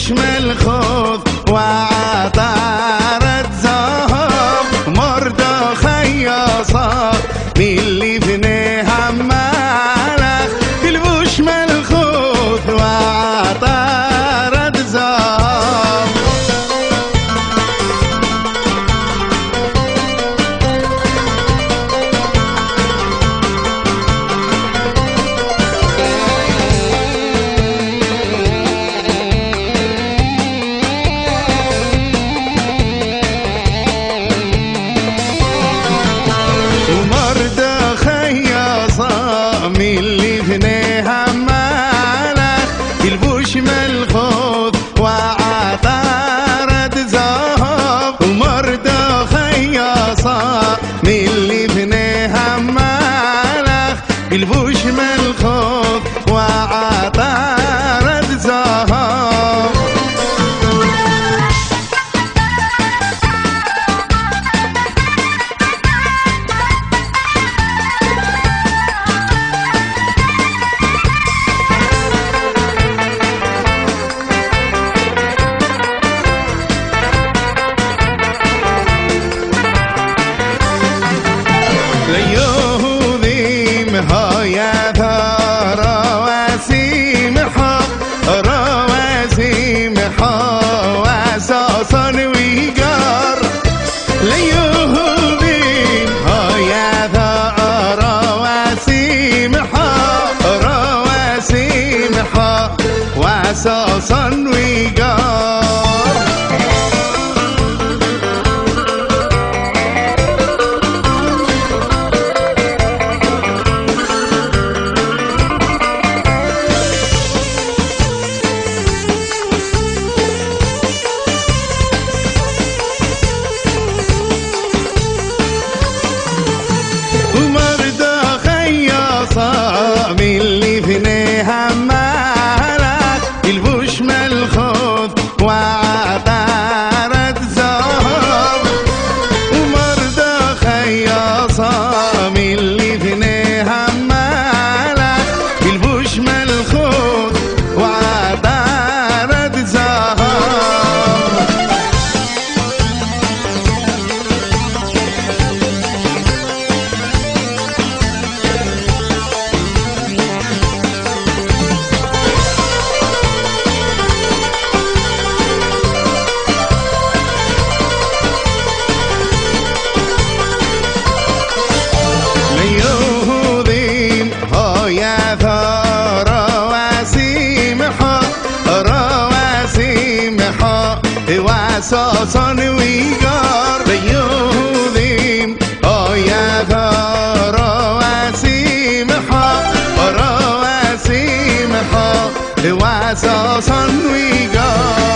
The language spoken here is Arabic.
مش ملخوف وعطاك الخوف وعطى رزقهم Oh yeah. saw sun we got. ساسان ویگار بیودیم آید ها را اسیم ها را اسیم ها. و ویگار